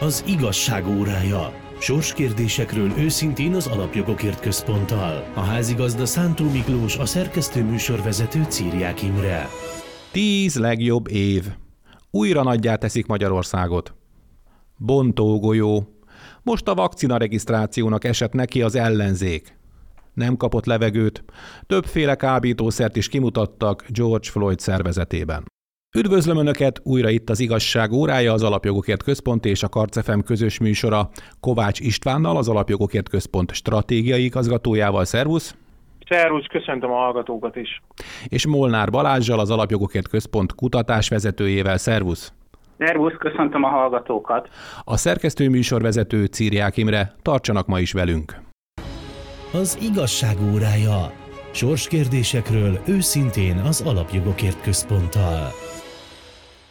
Az igazság órája. Sorskérdésekről őszintén az Alapjogokért Központtal. A házigazda Szántó Miklós, a szerkesztő műsorvezető Círiák Imre. Tíz legjobb év. Újra nagyjá teszik Magyarországot. Bontógolyó. Most a vakcina regisztrációnak esett neki az ellenzék. Nem kapott levegőt. Többféle kábítószert is kimutattak George Floyd szervezetében. Üdvözlöm Önöket, újra itt az igazság órája, az Alapjogokért Központ és a Karcefem közös műsora Kovács Istvánnal, az Alapjogokért Központ stratégiai igazgatójával. Szervusz! Szervusz, köszöntöm a hallgatókat is. És Molnár Balázsjal, az Alapjogokért Központ kutatásvezetőjével. Szervusz! Szervusz, köszöntöm a hallgatókat. A szerkesztő műsorvezető Círiák Imre, tartsanak ma is velünk. Az igazság órája. Sorskérdésekről őszintén az Alapjogokért Központtal.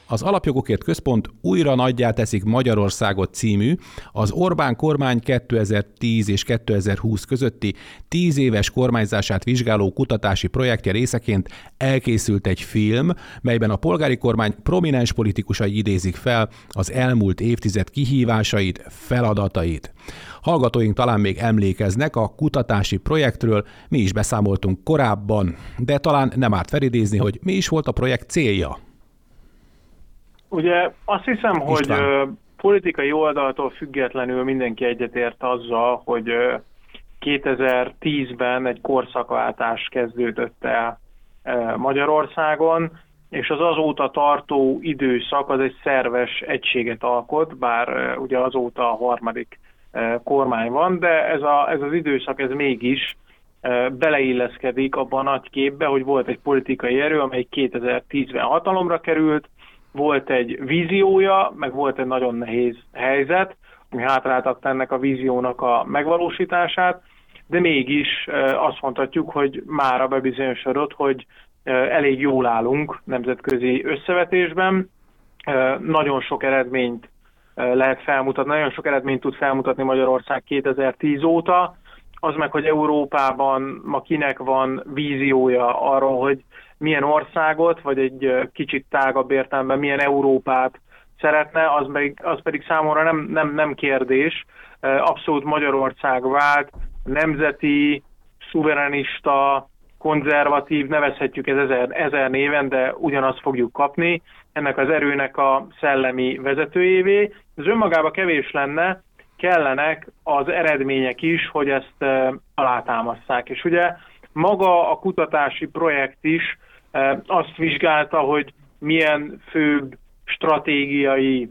Az Alapjogokért Központ újra nagyjá teszik Magyarországot című, az Orbán kormány 2010 és 2020 közötti 10 éves kormányzását vizsgáló kutatási projektje részeként elkészült egy film, melyben a polgári kormány prominens politikusai idézik fel az elmúlt évtized kihívásait, feladatait. Hallgatóink talán még emlékeznek a kutatási projektről, mi is beszámoltunk korábban, de talán nem árt felidézni, hogy mi is volt a projekt célja. Ugye azt hiszem, István. hogy politikai oldaltól függetlenül mindenki egyetért azzal, hogy 2010-ben egy korszakváltás kezdődött el Magyarországon, és az azóta tartó időszak az egy szerves egységet alkot, bár ugye azóta a harmadik kormány van, de ez, a, ez az időszak ez mégis beleilleszkedik abban a nagy képbe, hogy volt egy politikai erő, amely 2010-ben hatalomra került, volt egy víziója, meg volt egy nagyon nehéz helyzet, ami hátráltatta ennek a víziónak a megvalósítását, de mégis azt mondhatjuk, hogy mára bebizonyosodott, hogy elég jól állunk nemzetközi összevetésben, nagyon sok eredményt lehet felmutatni, nagyon sok eredményt tud felmutatni Magyarország 2010 óta, az meg, hogy Európában ma kinek van víziója arról, hogy milyen országot, vagy egy kicsit tágabb értelemben milyen Európát szeretne, az pedig, az pedig számomra nem, nem, nem kérdés. Abszolút Magyarország vált, nemzeti, szuverenista, konzervatív, nevezhetjük ez ezer, ezer néven, de ugyanazt fogjuk kapni, ennek az erőnek a szellemi vezetőjévé. Ez önmagában kevés lenne, kellenek az eredmények is, hogy ezt alátámaszták. És ugye maga a kutatási projekt is azt vizsgálta, hogy milyen főbb stratégiai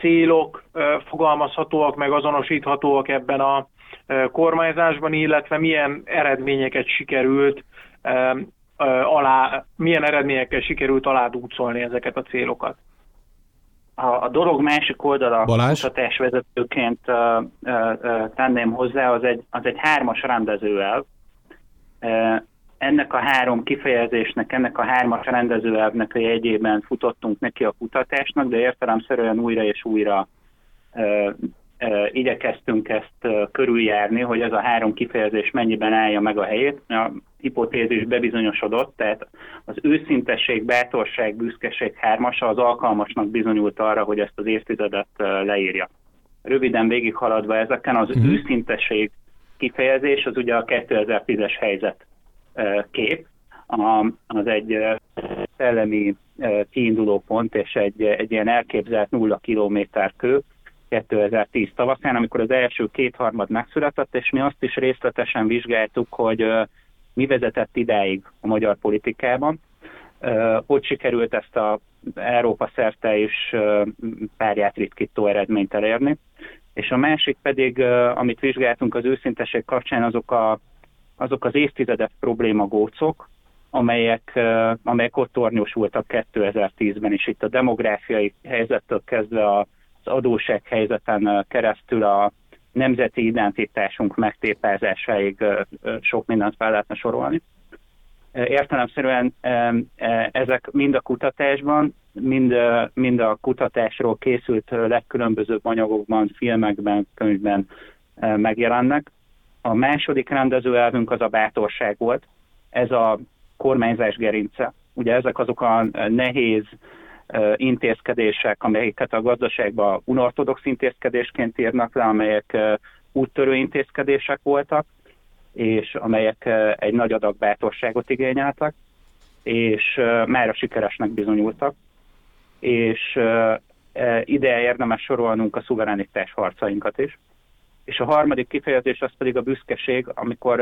célok fogalmazhatóak, meg azonosíthatóak ebben a kormányzásban, illetve milyen eredményeket sikerült alá, milyen eredményekkel sikerült aládúcolni ezeket a célokat. A, a dolog másik oldala Balázs? kutatásvezetőként uh, uh, tenném hozzá, az egy, az egy hármas rendezőelv. Ennek a három kifejezésnek, ennek a hármas rendezőelvnek a jegyében futottunk neki a kutatásnak, de értelemszerűen újra és újra uh, igyekeztünk ezt körüljárni, hogy ez a három kifejezés mennyiben állja meg a helyét. A hipotézis bebizonyosodott, tehát az őszintesség, bátorság, büszkeség hármasa az alkalmasnak bizonyult arra, hogy ezt az évtizedet leírja. Röviden végighaladva ezeken az uh-huh. őszintesség kifejezés, az ugye a 2010-es helyzet kép, az egy szellemi kiinduló pont és egy, egy ilyen elképzelt nulla kilométer kő, 2010 tavaszán, amikor az első kétharmad megszületett, és mi azt is részletesen vizsgáltuk, hogy mi vezetett idáig a magyar politikában, hogy sikerült ezt a Európa szerte is párját ritkító eredményt elérni. És a másik pedig, amit vizsgáltunk az őszintesség kapcsán, azok, a, azok az évtizedek problémagócok, amelyek, amelyek ott tornyosultak 2010-ben is. Itt a demográfiai helyzettől kezdve az adóssághelyzeten keresztül a nemzeti identitásunk megtépázásáig sok mindent fel lehetne sorolni. Értelemszerűen ezek mind a kutatásban, mind, mind a kutatásról készült legkülönbözőbb anyagokban, filmekben, könyvben megjelennek. A második rendezőelvünk az a bátorság volt, ez a kormányzás gerince. Ugye ezek azok a nehéz, intézkedések, amelyeket a gazdaságban unortodox intézkedésként írnak le, amelyek úttörő intézkedések voltak, és amelyek egy nagy adag bátorságot igényeltek, és már a sikeresnek bizonyultak, és ide érdemes sorolnunk a szuverenitás harcainkat is. És a harmadik kifejezés az pedig a büszkeség, amikor,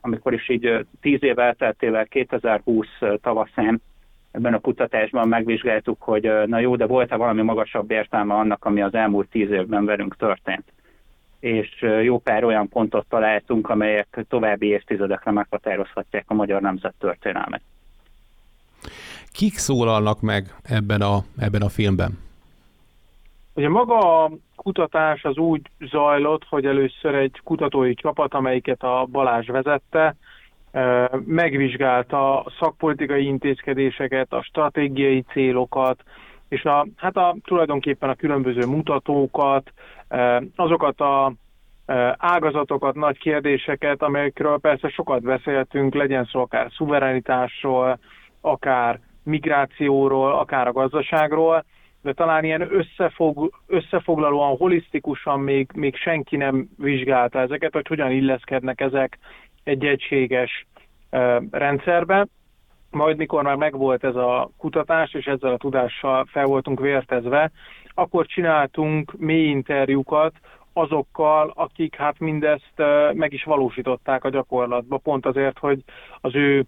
amikor is így tíz év elteltével 2020 tavaszán ebben a kutatásban megvizsgáltuk, hogy na jó, de volt-e valami magasabb értelme annak, ami az elmúlt tíz évben velünk történt. És jó pár olyan pontot találtunk, amelyek további évtizedekre meghatározhatják a magyar nemzet történelmet. Kik szólalnak meg ebben a, ebben a filmben? Ugye maga a kutatás az úgy zajlott, hogy először egy kutatói csapat, amelyiket a Balázs vezette, megvizsgálta a szakpolitikai intézkedéseket, a stratégiai célokat, és a, hát a, tulajdonképpen a különböző mutatókat, azokat a ágazatokat, nagy kérdéseket, amelyekről persze sokat beszéltünk, legyen szó akár szuverenitásról, akár migrációról, akár a gazdaságról, de talán ilyen összefog, összefoglalóan, holisztikusan még, még senki nem vizsgálta ezeket, hogy hogyan illeszkednek ezek egy egységes rendszerbe. Majd mikor már megvolt ez a kutatás, és ezzel a tudással fel voltunk vértezve, akkor csináltunk mély interjúkat azokkal, akik hát mindezt meg is valósították a gyakorlatba, pont azért, hogy az ő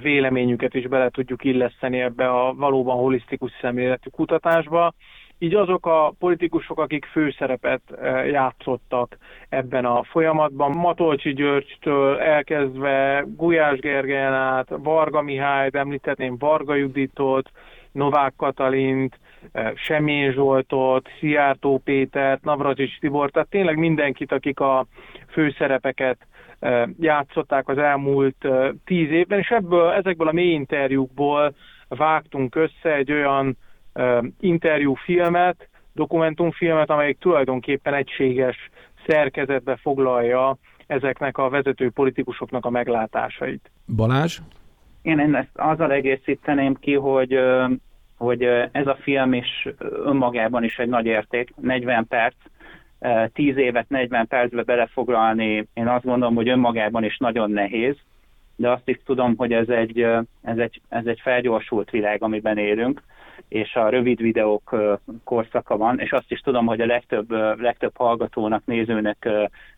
véleményüket is bele tudjuk illeszteni ebbe a valóban holisztikus szemléletű kutatásba. Így azok a politikusok, akik főszerepet játszottak ebben a folyamatban, Matolcsi Györgytől elkezdve Gulyás Gergelyen át, Varga Mihályt, említhetném Varga Juditot, Novák Katalint, Semén Zsoltot, Szijjártó Pétert, Navracsics Tibor, tehát tényleg mindenkit, akik a főszerepeket játszották az elmúlt tíz évben, és ebből, ezekből a mély interjúkból vágtunk össze egy olyan interjúfilmet, dokumentumfilmet, amelyik tulajdonképpen egységes szerkezetbe foglalja ezeknek a vezető politikusoknak a meglátásait. Balázs? Én ezt azzal egészíteném ki, hogy hogy ez a film is önmagában is egy nagy érték, 40 perc, 10 évet 40 percbe belefoglalni, én azt gondolom, hogy önmagában is nagyon nehéz, de azt is tudom, hogy ez egy, ez egy, ez egy felgyorsult világ, amiben élünk, és a rövid videók korszaka van, és azt is tudom, hogy a legtöbb, legtöbb hallgatónak, nézőnek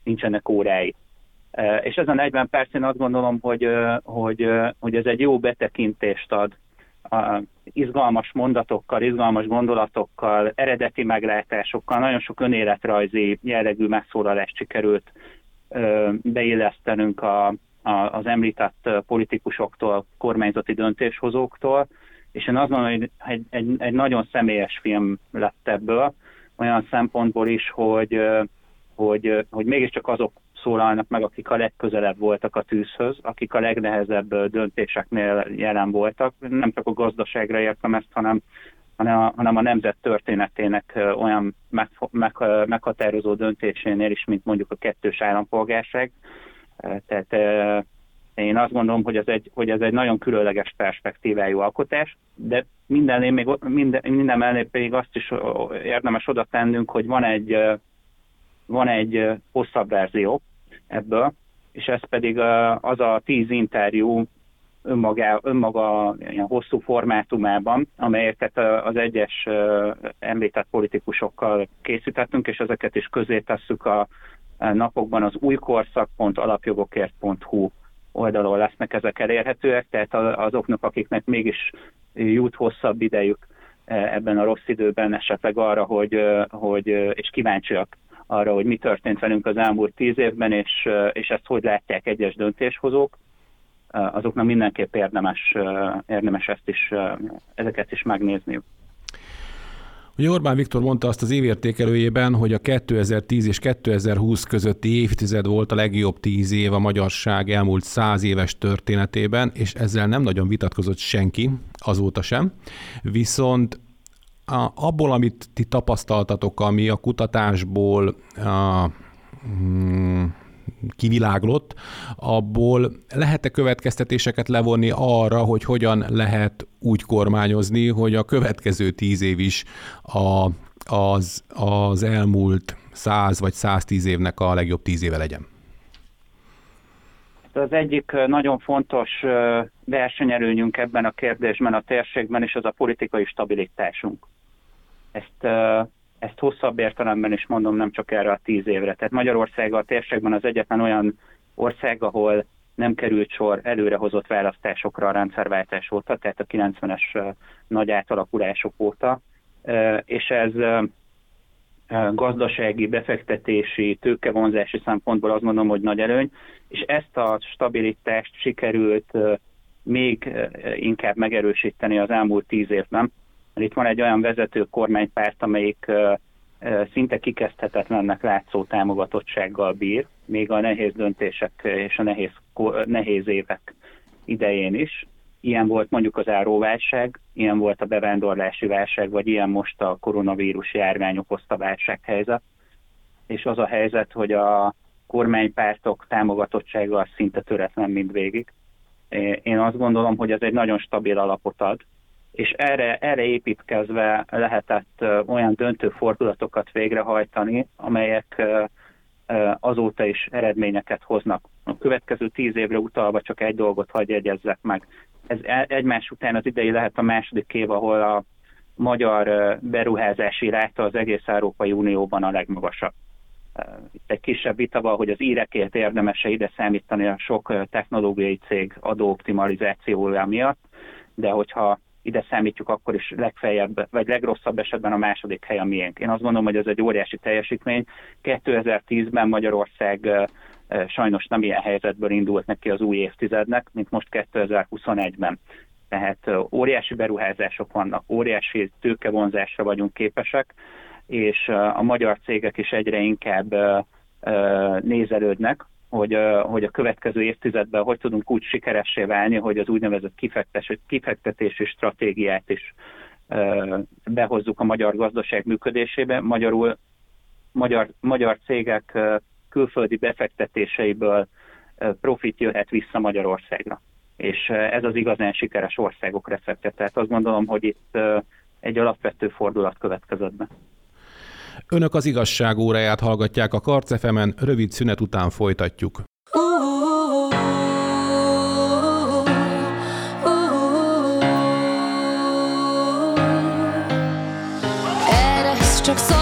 nincsenek órái. És ez a 40 perc, én azt gondolom, hogy, hogy, hogy ez egy jó betekintést ad izgalmas mondatokkal, izgalmas gondolatokkal, eredeti meglátásokkal, nagyon sok önéletrajzi jellegű megszólalást sikerült beillesztenünk a, a, az említett politikusoktól, kormányzati döntéshozóktól, és én azt gondolom, hogy egy, egy, egy nagyon személyes film lett ebből, olyan szempontból is, hogy, hogy, hogy mégiscsak azok szólalnak meg, akik a legközelebb voltak a tűzhöz, akik a legnehezebb döntéseknél jelen voltak. Nem csak a gazdaságra értem ezt, hanem, hanem, a, hanem a nemzet történetének olyan meg, meg, meghatározó döntésénél is, mint mondjuk a kettős állampolgárság. Tehát én azt gondolom, hogy ez egy, hogy ez egy nagyon különleges perspektívájú alkotás, de minden, még, minden, minden mellé pedig azt is érdemes oda tennünk, hogy van egy, van egy hosszabb verzió, ebből, és ez pedig az a tíz interjú önmaga, önmaga ilyen hosszú formátumában, amelyeket az egyes említett politikusokkal készítettünk, és ezeket is közé tesszük a napokban az újkorszak.alapjogokért.hu oldalon lesznek ezek elérhetőek, tehát azoknak, akiknek mégis jut hosszabb idejük ebben a rossz időben esetleg arra, hogy, hogy és kíváncsiak arra, hogy mi történt velünk az elmúlt tíz évben, és, és ezt hogy látják egyes döntéshozók, azoknak mindenképp érdemes, érdemes ezt is, ezeket is megnézni. Ugye Orbán Viktor mondta azt az évértékelőjében, hogy a 2010 és 2020 közötti évtized volt a legjobb tíz év a magyarság elmúlt száz éves történetében, és ezzel nem nagyon vitatkozott senki, azóta sem. Viszont a, abból, amit ti tapasztaltatok, ami a kutatásból a, mm, kiviláglott, abból lehet-e következtetéseket levonni arra, hogy hogyan lehet úgy kormányozni, hogy a következő tíz év is a, az, az elmúlt száz vagy száztíz évnek a legjobb tíz éve legyen? Az egyik nagyon fontos versenyelőnyünk ebben a kérdésben, a térségben is az a politikai stabilitásunk. Ezt, ezt hosszabb értelemben is mondom, nem csak erre a tíz évre. Tehát Magyarország a térségben az egyetlen olyan ország, ahol nem került sor előrehozott választásokra a rendszerváltás óta, tehát a 90-es nagy átalakulások óta, és ez gazdasági, befektetési, tőkevonzási szempontból azt mondom, hogy nagy előny, és ezt a stabilitást sikerült még inkább megerősíteni az elmúlt tíz évben. Mert itt van egy olyan vezető kormánypárt, amelyik szinte kikezdhetetlennek látszó támogatottsággal bír, még a nehéz döntések és a nehéz, nehéz évek idején is. Ilyen volt mondjuk az áróválság, ilyen volt a bevándorlási válság, vagy ilyen most a koronavírus járvány okozta válsághelyzet. És az a helyzet, hogy a kormánypártok támogatottsága szinte töretlen mindvégig. Én azt gondolom, hogy ez egy nagyon stabil alapot ad, és erre, erre építkezve lehetett olyan döntő fordulatokat végrehajtani, amelyek azóta is eredményeket hoznak. A következő tíz évre utalva csak egy dolgot hagy jegyezzek meg. Ez e, egymás után az idei lehet a második év, ahol a magyar beruházási ráta az egész Európai Unióban a legmagasabb. Itt egy kisebb vita van, hogy az írekért érdemese ide számítani a sok technológiai cég adóoptimalizációja miatt, de hogyha ide számítjuk, akkor is legfeljebb, vagy legrosszabb esetben a második hely a miénk. Én azt gondolom, hogy ez egy óriási teljesítmény. 2010-ben Magyarország sajnos nem ilyen helyzetből indult neki az új évtizednek, mint most 2021-ben. Tehát óriási beruházások vannak, óriási tőkevonzásra vagyunk képesek, és a magyar cégek is egyre inkább nézelődnek, hogy, hogy a következő évtizedben hogy tudunk úgy sikeressé válni, hogy az úgynevezett kifektetési stratégiát is behozzuk a magyar gazdaság működésébe. Magyarul magyar, magyar cégek külföldi befektetéseiből profit jöhet vissza Magyarországra. És ez az igazán sikeres országok receptje. Tehát azt gondolom, hogy itt egy alapvető fordulat következett be. Önök az igazság óráját hallgatják a Karcefemen, rövid szünet után folytatjuk. csak szó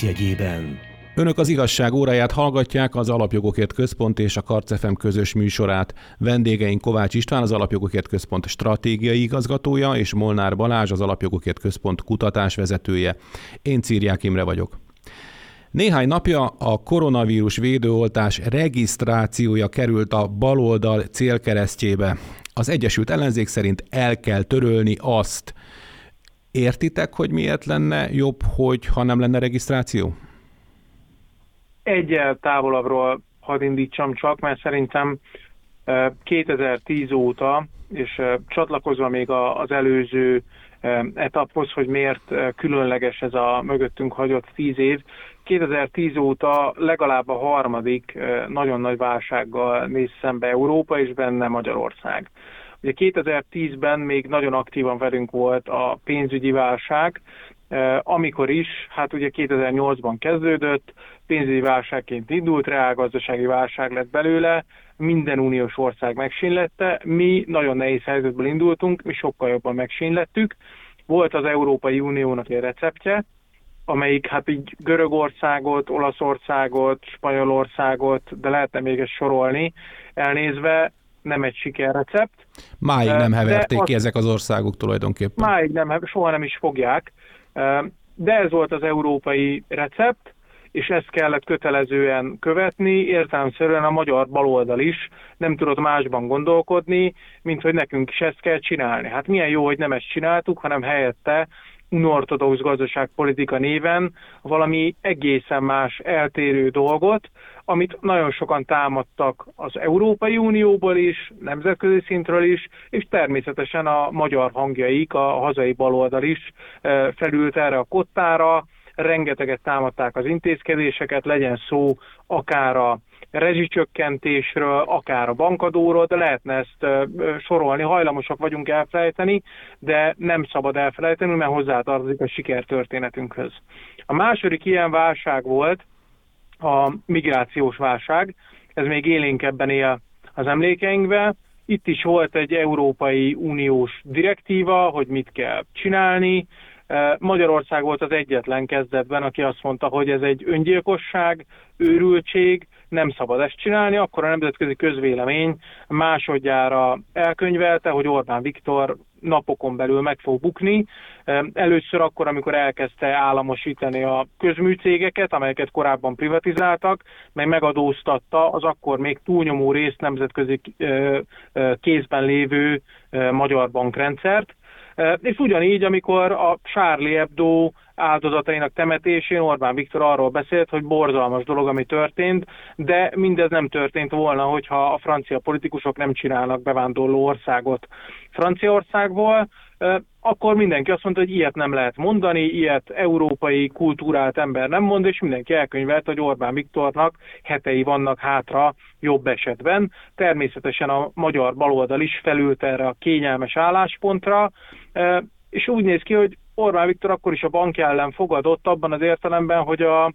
józanész jegyében. Önök az igazság óráját hallgatják, az Alapjogokért Központ és a Karcefem közös műsorát. Vendégeink Kovács István, az Alapjogokért Központ stratégiai igazgatója, és Molnár Balázs, az Alapjogokért Központ kutatásvezetője. Én Círiák Imre vagyok. Néhány napja a koronavírus védőoltás regisztrációja került a baloldal célkeresztjébe. Az Egyesült Ellenzék szerint el kell törölni azt. Értitek, hogy miért lenne jobb, hogy ha nem lenne regisztráció? Egyel távolabbról hadd indítsam csak, mert szerintem 2010 óta, és csatlakozva még az előző etaphoz, hogy miért különleges ez a mögöttünk hagyott tíz év. 2010 óta legalább a harmadik nagyon nagy válsággal néz szembe Európa, és benne Magyarország. Ugye 2010-ben még nagyon aktívan velünk volt a pénzügyi válság, amikor is, hát ugye 2008-ban kezdődött, pénzügyi válságként indult, reálgazdasági válság lett belőle, minden uniós ország megsínlette, mi nagyon nehéz helyzetből indultunk, mi sokkal jobban megsínlettük. Volt az Európai Uniónak egy receptje, amelyik hát így Görögországot, Olaszországot, Spanyolországot, de lehetne még ezt sorolni, elnézve nem egy sikerrecept. Máig nem heverték ki ezek az országok tulajdonképpen. Máig nem, soha nem is fogják. De ez volt az európai recept, és ezt kellett kötelezően követni, értelemszerűen a magyar baloldal is nem tudott másban gondolkodni, mint hogy nekünk is ezt kell csinálni. Hát milyen jó, hogy nem ezt csináltuk, hanem helyette unortodox gazdaságpolitika néven valami egészen más eltérő dolgot, amit nagyon sokan támadtak az Európai Unióból is, nemzetközi szintről is, és természetesen a magyar hangjaik, a hazai baloldal is felült erre a kottára, rengeteget támadták az intézkedéseket, legyen szó akár a rezsicsökkentésről, akár a bankadóról, de lehetne ezt sorolni, hajlamosak vagyunk elfelejteni, de nem szabad elfelejteni, mert hozzátartozik a sikertörténetünkhöz. A második ilyen válság volt a migrációs válság, ez még élénkebben él az emlékeinkben, itt is volt egy Európai Uniós direktíva, hogy mit kell csinálni, Magyarország volt az egyetlen kezdetben, aki azt mondta, hogy ez egy öngyilkosság, őrültség, nem szabad ezt csinálni, akkor a nemzetközi közvélemény másodjára elkönyvelte, hogy Orbán Viktor napokon belül meg fog bukni. Először akkor, amikor elkezdte államosítani a közműcégeket, amelyeket korábban privatizáltak, meg megadóztatta az akkor még túlnyomó részt nemzetközi kézben lévő magyar bankrendszert, és ugyanígy, amikor a Charlie Hebdo áldozatainak temetésén Orbán Viktor arról beszélt, hogy borzalmas dolog, ami történt, de mindez nem történt volna, hogyha a francia politikusok nem csinálnak bevándorló országot Franciaországból, akkor mindenki azt mondta, hogy ilyet nem lehet mondani, ilyet európai kultúrált ember nem mond, és mindenki elkönyvelt, hogy Orbán Viktornak hetei vannak hátra jobb esetben. Természetesen a magyar baloldal is felült erre a kényelmes álláspontra, és úgy néz ki, hogy Orbán Viktor akkor is a bank ellen fogadott abban az értelemben, hogy a,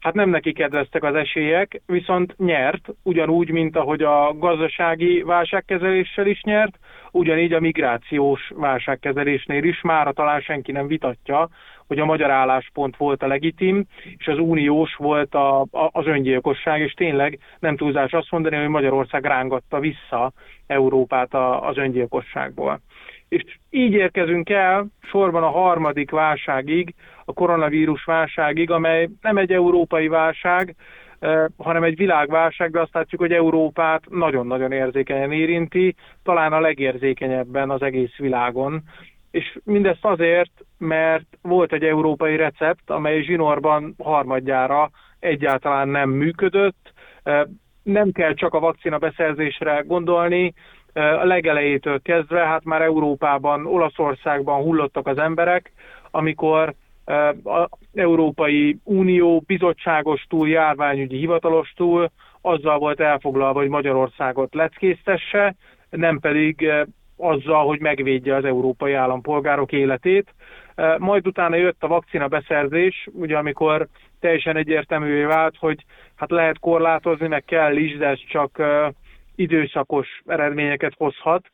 hát nem neki kedveztek az esélyek, viszont nyert, ugyanúgy, mint ahogy a gazdasági válságkezeléssel is nyert, ugyanígy a migrációs válságkezelésnél is mára talán senki nem vitatja, hogy a magyar álláspont volt a legitim, és az uniós volt a, a, az öngyilkosság, és tényleg nem túlzás azt mondani, hogy Magyarország rángatta vissza Európát a, az öngyilkosságból. És így érkezünk el sorban a harmadik válságig, a koronavírus válságig, amely nem egy európai válság, eh, hanem egy világválság, de azt látjuk, hogy Európát nagyon-nagyon érzékenyen érinti, talán a legérzékenyebben az egész világon. És mindezt azért, mert volt egy európai recept, amely zsinórban harmadjára egyáltalán nem működött. Eh, nem kell csak a vakcina beszerzésre gondolni, a legelejétől kezdve, hát már Európában, Olaszországban hullottak az emberek, amikor az Európai Unió bizottságos túl, járványügyi hivatalos túl azzal volt elfoglalva, hogy Magyarországot leckésztesse, nem pedig azzal, hogy megvédje az európai állampolgárok életét. Majd utána jött a vakcina beszerzés, ugye amikor teljesen egyértelművé vált, hogy hát lehet korlátozni, meg kell is, de ez csak időszakos eredményeket hozhat.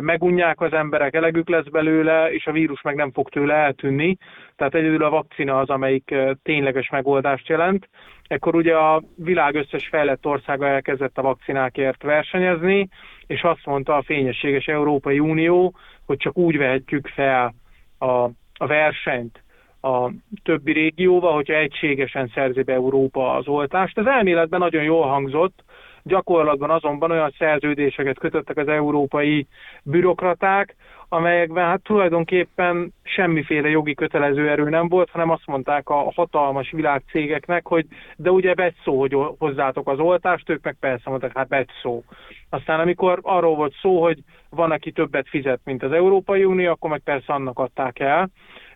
megunják az emberek, elegük lesz belőle, és a vírus meg nem fog tőle eltűnni. Tehát egyedül a vakcina az, amelyik tényleges megoldást jelent. Ekkor ugye a világ összes fejlett országa elkezdett a vakcinákért versenyezni, és azt mondta a fényességes Európai Unió, hogy csak úgy vehetjük fel a, a versenyt a többi régióval, hogyha egységesen szerzi be Európa az oltást. Ez elméletben nagyon jól hangzott, Gyakorlatban azonban olyan szerződéseket kötöttek az európai bürokraták, amelyekben hát tulajdonképpen semmiféle jogi kötelező erő nem volt, hanem azt mondták a hatalmas világcégeknek, hogy de ugye begy szó, hogy hozzátok az oltást, ők meg persze mondták, hát begy szó. Aztán amikor arról volt szó, hogy van, aki többet fizet, mint az Európai Unió, akkor meg persze annak adták el.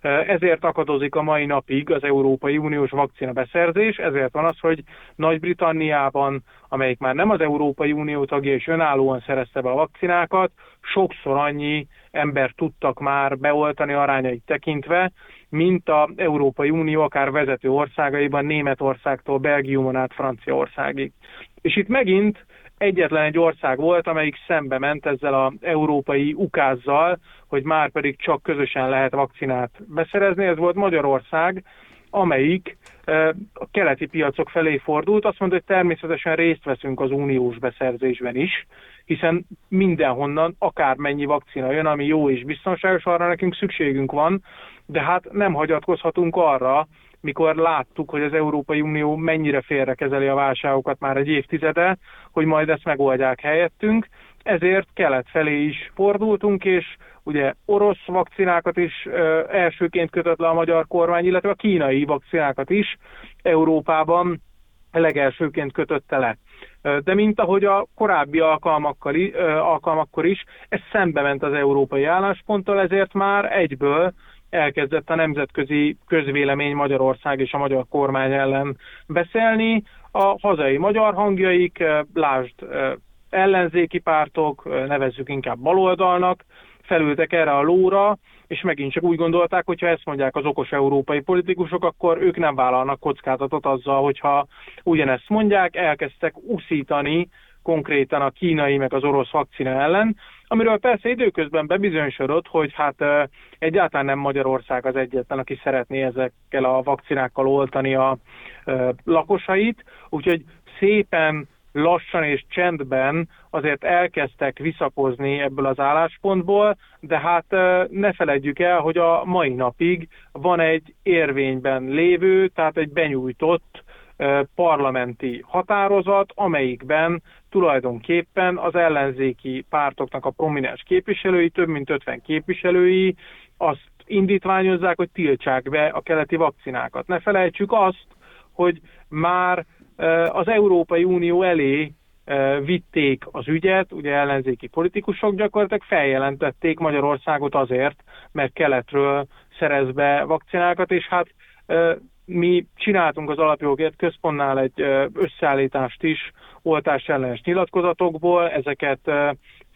Ezért akadozik a mai napig az Európai Uniós vakcina beszerzés, ezért van az, hogy Nagy-Britanniában, amelyik már nem az Európai Unió tagja és önállóan szerezte be a vakcinákat, sokszor annyi ember tudtak már beoltani arányait tekintve, mint az Európai Unió akár vezető országaiban, Németországtól Belgiumon át Franciaországig. És itt megint egyetlen egy ország volt, amelyik szembe ment ezzel az európai ukázzal, hogy már pedig csak közösen lehet vakcinát beszerezni. Ez volt Magyarország, amelyik a keleti piacok felé fordult, azt mondta, hogy természetesen részt veszünk az uniós beszerzésben is, hiszen mindenhonnan akármennyi vakcina jön, ami jó és biztonságos, arra nekünk szükségünk van, de hát nem hagyatkozhatunk arra, mikor láttuk, hogy az Európai Unió mennyire félrekezeli a válságokat már egy évtizede, hogy majd ezt megoldják helyettünk, ezért kelet felé is fordultunk, és ugye orosz vakcinákat is ö, elsőként kötött le a magyar kormány, illetve a kínai vakcinákat is Európában legelsőként kötötte le. De mint ahogy a korábbi alkalmakkal, alkalmakkor is, ez szembe ment az európai állásponttal, ezért már egyből elkezdett a nemzetközi közvélemény Magyarország és a magyar kormány ellen beszélni. A hazai magyar hangjaik, lásd ellenzéki pártok, nevezzük inkább baloldalnak, felültek erre a lóra, és megint csak úgy gondolták, hogy ha ezt mondják az okos európai politikusok, akkor ők nem vállalnak kockázatot azzal, hogyha ugyanezt mondják, elkezdtek uszítani konkrétan a kínai meg az orosz vakcina ellen, amiről persze időközben bebizonyosodott, hogy hát egyáltalán nem Magyarország az egyetlen, aki szeretné ezekkel a vakcinákkal oltani a lakosait, úgyhogy szépen lassan és csendben azért elkezdtek visszakozni ebből az álláspontból, de hát ne feledjük el, hogy a mai napig van egy érvényben lévő, tehát egy benyújtott parlamenti határozat, amelyikben tulajdonképpen az ellenzéki pártoknak a prominens képviselői, több mint 50 képviselői azt indítványozzák, hogy tiltsák be a keleti vakcinákat. Ne felejtsük azt, hogy már az Európai Unió elé vitték az ügyet, ugye ellenzéki politikusok gyakorlatilag feljelentették Magyarországot azért, mert keletről szerez be vakcinákat, és hát mi csináltunk az alapjogért központnál egy összeállítást is oltás ellenes nyilatkozatokból, ezeket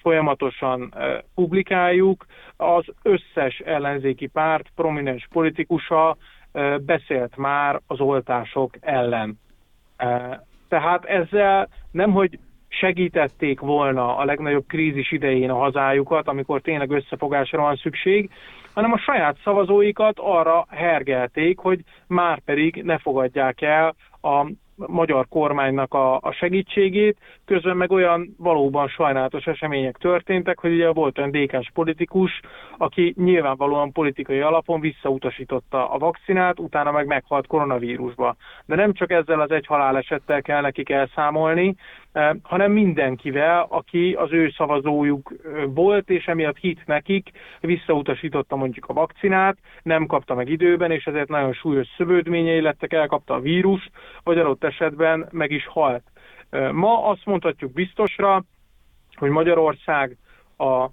folyamatosan publikáljuk. Az összes ellenzéki párt prominens politikusa beszélt már az oltások ellen. Tehát ezzel nem, hogy segítették volna a legnagyobb krízis idején a hazájukat, amikor tényleg összefogásra van szükség, hanem a saját szavazóikat arra hergelték, hogy már pedig ne fogadják el a magyar kormánynak a, a segítségét, közben meg olyan valóban sajnálatos események történtek, hogy ugye volt olyan dékás politikus, aki nyilvánvalóan politikai alapon visszautasította a vakcinát, utána meg meghalt koronavírusba. De nem csak ezzel az egy halálesettel kell nekik elszámolni, hanem mindenkivel, aki az ő szavazójuk volt, és emiatt hit nekik, visszautasította mondjuk a vakcinát, nem kapta meg időben, és ezért nagyon súlyos szövődményei lettek, elkapta a vírus, vagy adott esetben meg is halt. Ma azt mondhatjuk biztosra, hogy Magyarország a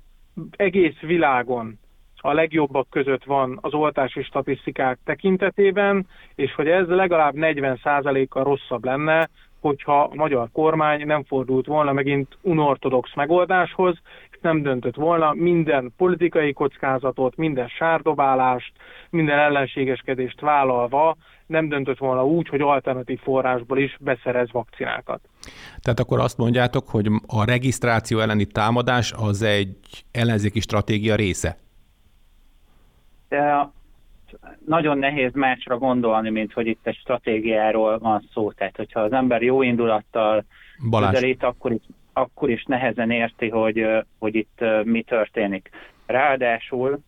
egész világon a legjobbak között van az oltási statisztikák tekintetében, és hogy ez legalább 40%-kal rosszabb lenne, hogyha a magyar kormány nem fordult volna megint unortodox megoldáshoz, nem döntött volna, minden politikai kockázatot, minden sárdobálást, minden ellenségeskedést vállalva nem döntött volna úgy, hogy alternatív forrásból is beszerez vakcinákat. Tehát akkor azt mondjátok, hogy a regisztráció elleni támadás az egy ellenzéki stratégia része? De nagyon nehéz másra gondolni, mint hogy itt egy stratégiáról van szó. Tehát, hogyha az ember jó indulattal Balázs. közelít, akkor is, akkor is nehezen érti, hogy, hogy itt mi történik. Ráadásul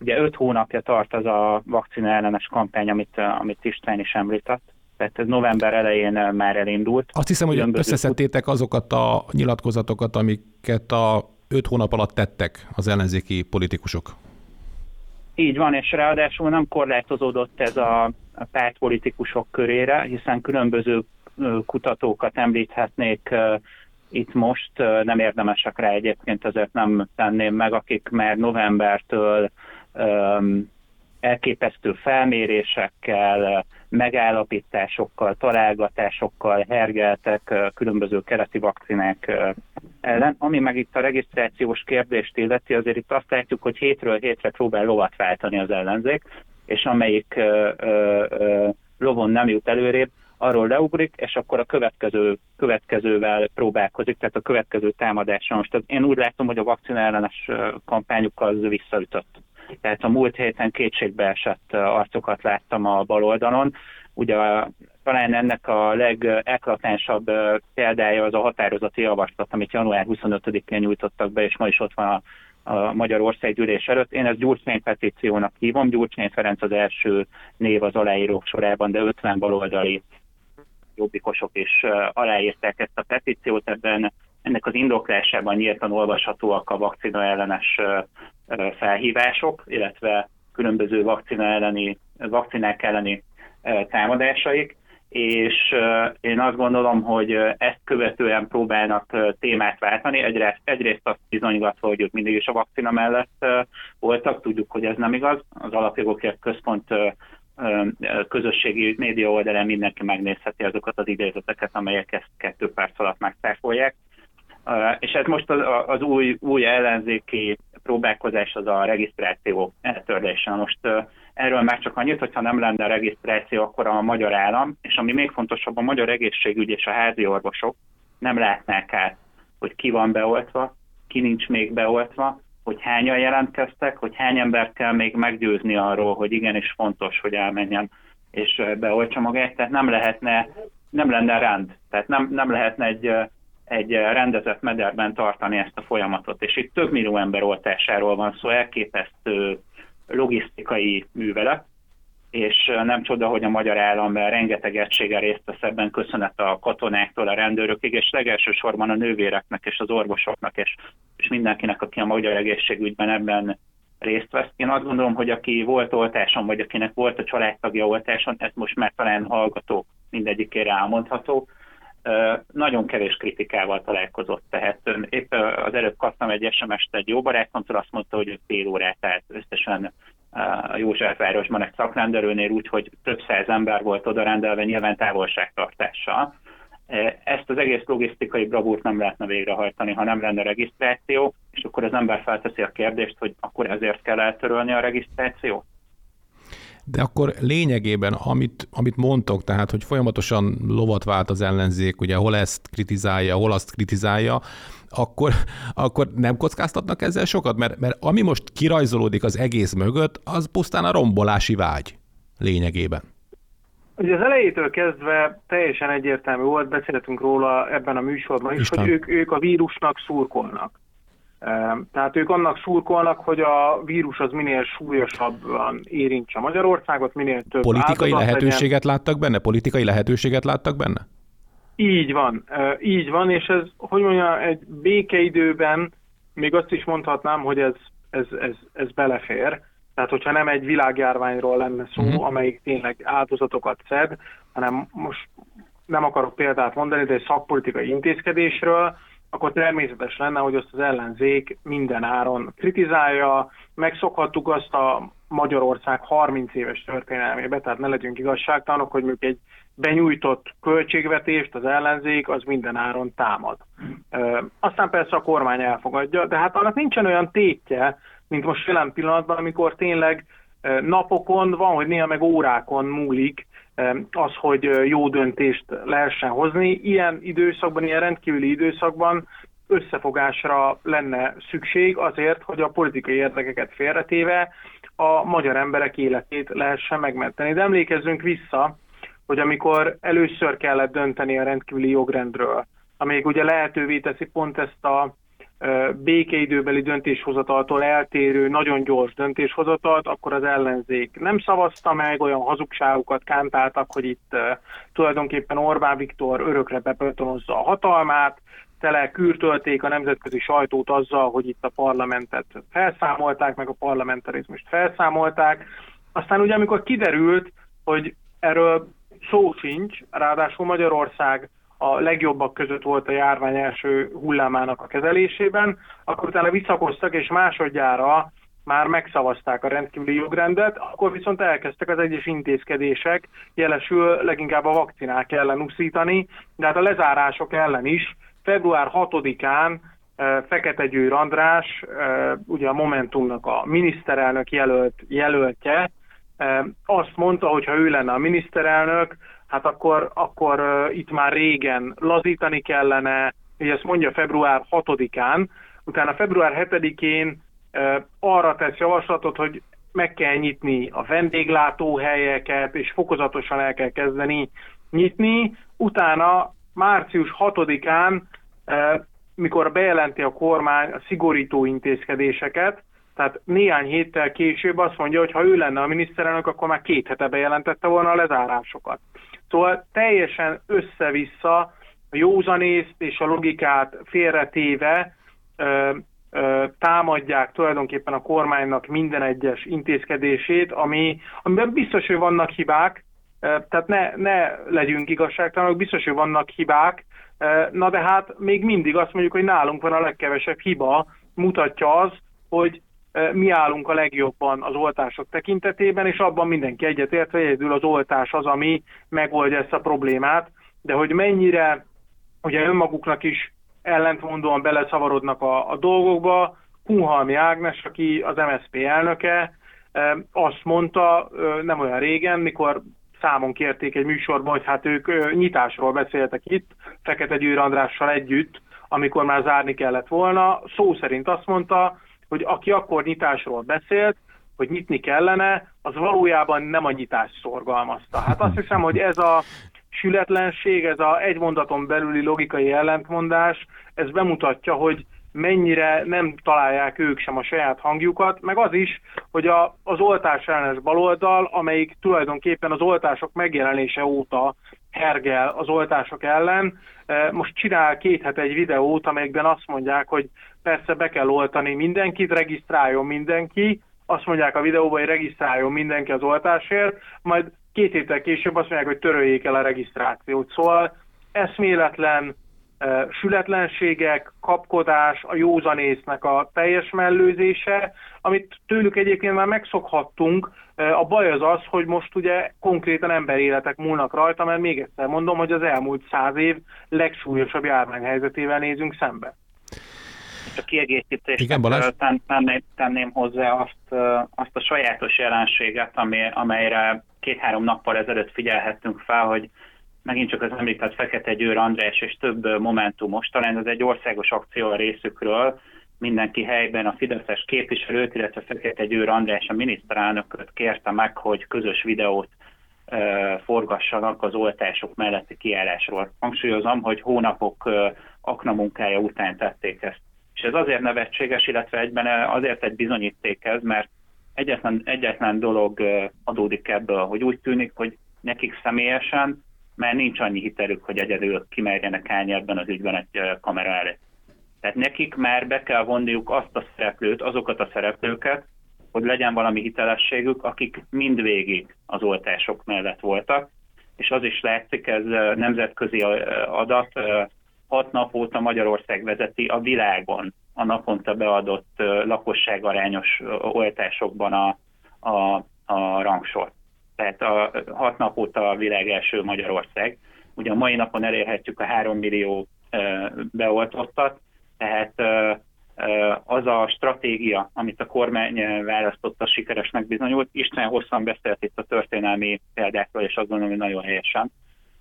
ugye öt hónapja tart az a vakcina ellenes kampány, amit, amit István is említett. Tehát ez november elején már elindult. Azt hiszem, hogy összeszedtétek azokat a nyilatkozatokat, amiket a öt hónap alatt tettek az ellenzéki politikusok. Így van, és ráadásul nem korlátozódott ez a pártpolitikusok körére, hiszen különböző kutatókat említhetnék itt most, nem érdemesek rá egyébként, ezért nem tenném meg, akik már novembertől elképesztő felmérésekkel, megállapításokkal, találgatásokkal hergeltek különböző keleti vakcinák ellen. Ami meg itt a regisztrációs kérdést illeti, azért itt azt látjuk, hogy hétről hétre próbál lovat váltani az ellenzék, és amelyik ö, lovon nem jut előrébb, arról leugrik, és akkor a következő, következővel próbálkozik, tehát a következő támadáson. Most én úgy látom, hogy a vakcina ellenes kampányuk az visszaütött. Tehát a múlt héten kétségbe esett arcokat láttam a bal oldalon. Ugye talán ennek a legeklatánsabb példája az a határozati javaslat, amit január 25-én nyújtottak be, és ma is ott van a a Magyarország gyűlés előtt. Én ezt Gyurcsány petíciónak hívom. Gyurcsány Ferenc az első név az aláírók sorában, de 50 baloldali jobbikosok is aláírták ezt a petíciót. Ebben ennek az indoklásában nyíltan olvashatóak a vakcina ellenes felhívások, illetve különböző vakcina elleni, vakcinák elleni támadásaik, és én azt gondolom, hogy ezt követően próbálnak témát váltani. Egyrészt, egyrészt azt bizonygatva, hogy ők mindig is a vakcina mellett voltak, tudjuk, hogy ez nem igaz. Az Alapjogokért Központ közösségi média oldalán mindenki megnézheti azokat az idézeteket, amelyek ezt kettő perc alatt megszáfolják. És ez most az, új, új ellenzéki próbálkozás az a regisztráció eltörlése. Most erről már csak annyit, hogyha nem lenne a regisztráció, akkor a magyar állam, és ami még fontosabb, a magyar egészségügy és a házi orvosok nem látnák át, hogy ki van beoltva, ki nincs még beoltva, hogy hányan jelentkeztek, hogy hány embert kell még meggyőzni arról, hogy igenis fontos, hogy elmenjen és beoltsa magát, tehát nem lehetne, nem lenne rend, tehát nem, nem lehetne egy, egy rendezett mederben tartani ezt a folyamatot, és itt több millió ember oltásáról van szó, elképesztő logisztikai művelet, és nem csoda, hogy a magyar állam rengeteg egysége részt vesz ebben, köszönet a katonáktól, a rendőrökig, és legelsősorban a nővéreknek és az orvosoknak, és, és mindenkinek, aki a magyar egészségügyben ebben részt vesz. Én azt gondolom, hogy aki volt oltáson, vagy akinek volt a családtagja oltáson, ez most már talán hallgató mindegyikére elmondható, nagyon kevés kritikával találkozott, tehát épp az előbb kaptam egy SMS-t egy jó barátomtól, azt mondta, hogy ő fél órát állt összesen a Józsefvárosban egy szakrendelőnél úgy, hogy több száz ember volt oda rendelve nyilván távolságtartással. Ezt az egész logisztikai bravúrt nem lehetne végrehajtani, ha nem lenne regisztráció, és akkor az ember felteszi a kérdést, hogy akkor ezért kell eltörölni a regisztrációt? De akkor lényegében, amit, amit mondtok, tehát, hogy folyamatosan lovat vált az ellenzék, ugye hol ezt kritizálja, hol azt kritizálja, akkor, akkor nem kockáztatnak ezzel sokat? Mert, mert ami most kirajzolódik az egész mögött, az pusztán a rombolási vágy lényegében. Ugye az elejétől kezdve teljesen egyértelmű volt, beszéltünk róla ebben a műsorban is, Isten. hogy ők, ők a vírusnak szurkolnak. Tehát ők annak szurkolnak, hogy a vírus az minél súlyosabban érintse Magyarországot, minél több Politikai lehetőséget legyen. láttak benne? Politikai lehetőséget láttak benne? Így van, így van, és ez, hogy mondja, egy békeidőben még azt is mondhatnám, hogy ez, ez, ez, ez belefér. Tehát, hogyha nem egy világjárványról lenne szó, uh-huh. amelyik tényleg áldozatokat szed, hanem most nem akarok példát mondani, de egy szakpolitikai intézkedésről, akkor természetes lenne, hogy azt az ellenzék minden áron kritizálja. Megszokhattuk azt a Magyarország 30 éves történelmébe, tehát ne legyünk igazságtalanok, hogy mondjuk egy benyújtott költségvetést az ellenzék az minden áron támad. Aztán persze a kormány elfogadja, de hát annak nincsen olyan tétje, mint most jelen pillanatban, amikor tényleg napokon, van, hogy néha meg órákon múlik az, hogy jó döntést lehessen hozni. Ilyen időszakban, ilyen rendkívüli időszakban összefogásra lenne szükség azért, hogy a politikai érdekeket félretéve a magyar emberek életét lehessen megmenteni. De emlékezzünk vissza, hogy amikor először kellett dönteni a rendkívüli jogrendről, amelyik ugye lehetővé teszi pont ezt a békeidőbeli döntéshozataltól eltérő, nagyon gyors döntéshozatalt, akkor az ellenzék nem szavazta meg, olyan hazugságokat kántáltak, hogy itt tulajdonképpen Orbán Viktor örökre bepörtönozza a hatalmát, tele kürtölték a nemzetközi sajtót azzal, hogy itt a parlamentet felszámolták, meg a parlamentarizmust felszámolták. Aztán ugye amikor kiderült, hogy erről szó sincs, ráadásul Magyarország a legjobbak között volt a járvány első hullámának a kezelésében, akkor utána visszakoztak, és másodjára már megszavazták a rendkívüli jogrendet, akkor viszont elkezdtek az egyes intézkedések, jelesül leginkább a vakcinák ellen uszítani, de hát a lezárások ellen is. Február 6-án eh, Fekete Győr András, eh, ugye a Momentumnak a miniszterelnök jelölt, jelöltje, eh, azt mondta, hogy ha ő lenne a miniszterelnök, hát akkor, akkor itt már régen lazítani kellene, hogy ezt mondja február 6-án, utána február 7-én uh, arra tesz javaslatot, hogy meg kell nyitni a vendéglátóhelyeket, és fokozatosan el kell kezdeni nyitni. Utána március 6-án, uh, mikor bejelenti a kormány a szigorító intézkedéseket, tehát néhány héttel később azt mondja, hogy ha ő lenne a miniszterelnök, akkor már két hete bejelentette volna a lezárásokat. Szóval teljesen össze-vissza a józanészt és a logikát félretéve ö, ö, támadják tulajdonképpen a kormánynak minden egyes intézkedését, ami, amiben biztos, hogy vannak hibák, tehát ne, ne legyünk igazságtalanok, biztos, hogy vannak hibák, na de hát még mindig azt mondjuk, hogy nálunk van a legkevesebb hiba, mutatja az, hogy mi állunk a legjobban az oltások tekintetében, és abban mindenki egyetért, hogy egyedül az oltás az, ami megoldja ezt a problémát, de hogy mennyire ugye önmaguknak is ellentmondóan beleszavarodnak a, a dolgokba, Kunhalmi Ágnes, aki az MSZP elnöke, azt mondta nem olyan régen, mikor számon kérték egy műsorban, hogy hát ők nyitásról beszéltek itt, Fekete Győr Andrással együtt, amikor már zárni kellett volna. Szó szerint azt mondta, hogy aki akkor nyitásról beszélt, hogy nyitni kellene, az valójában nem a nyitást szorgalmazta. Hát azt hiszem, hogy ez a sületlenség, ez a egy mondaton belüli logikai ellentmondás, ez bemutatja, hogy mennyire nem találják ők sem a saját hangjukat, meg az is, hogy a, az oltás ellenes baloldal, amelyik tulajdonképpen az oltások megjelenése óta hergel az oltások ellen, eh, most csinál két hete egy videót, amelyikben azt mondják, hogy persze be kell oltani mindenkit, regisztráljon mindenki, azt mondják a videóban, hogy regisztráljon mindenki az oltásért, majd két héttel később azt mondják, hogy töröljék el a regisztrációt. Szóval eszméletlen uh, sületlenségek, kapkodás, a józanésznek a teljes mellőzése, amit tőlük egyébként már megszokhattunk. A baj az az, hogy most ugye konkrétan emberéletek múlnak rajta, mert még egyszer mondom, hogy az elmúlt száz év legsúlyosabb járványhelyzetével nézünk szembe Igen, Balázs? Tenném, tenném hozzá azt, azt a sajátos jelenséget, ami, amelyre két-három nappal ezelőtt figyelhettünk fel, hogy megint csak az említett Fekete Győr András és több momentumos, talán ez egy országos akció a részükről, mindenki helyben a Fideszes képviselőt, illetve Fekete Győr András a miniszterelnököt kérte meg, hogy közös videót e, forgassanak az oltások melletti kiállásról. Hangsúlyozom, hogy hónapok e, aknamunkája után tették ezt és ez azért nevetséges, illetve egyben azért egy bizonyíték ez, mert egyetlen, egyetlen dolog adódik ebből, hogy úgy tűnik, hogy nekik személyesen mert nincs annyi hitelük, hogy egyedül kimerjenek állni ebben az ügyben egy kamera előtt. Tehát nekik már be kell vonniuk azt a szereplőt, azokat a szereplőket, hogy legyen valami hitelességük, akik mindvégig az oltások mellett voltak, és az is látszik, ez nemzetközi adat, hat nap óta Magyarország vezeti a világon a naponta beadott lakosságarányos oltásokban a, a, a rangsort. Tehát a hat nap óta a világ első Magyarország. Ugye a mai napon elérhetjük a 3 millió beoltottat, tehát az a stratégia, amit a kormány választotta, sikeresnek bizonyult. Isten hosszan beszélt itt a történelmi példákról, és azt gondolom, hogy nagyon helyesen.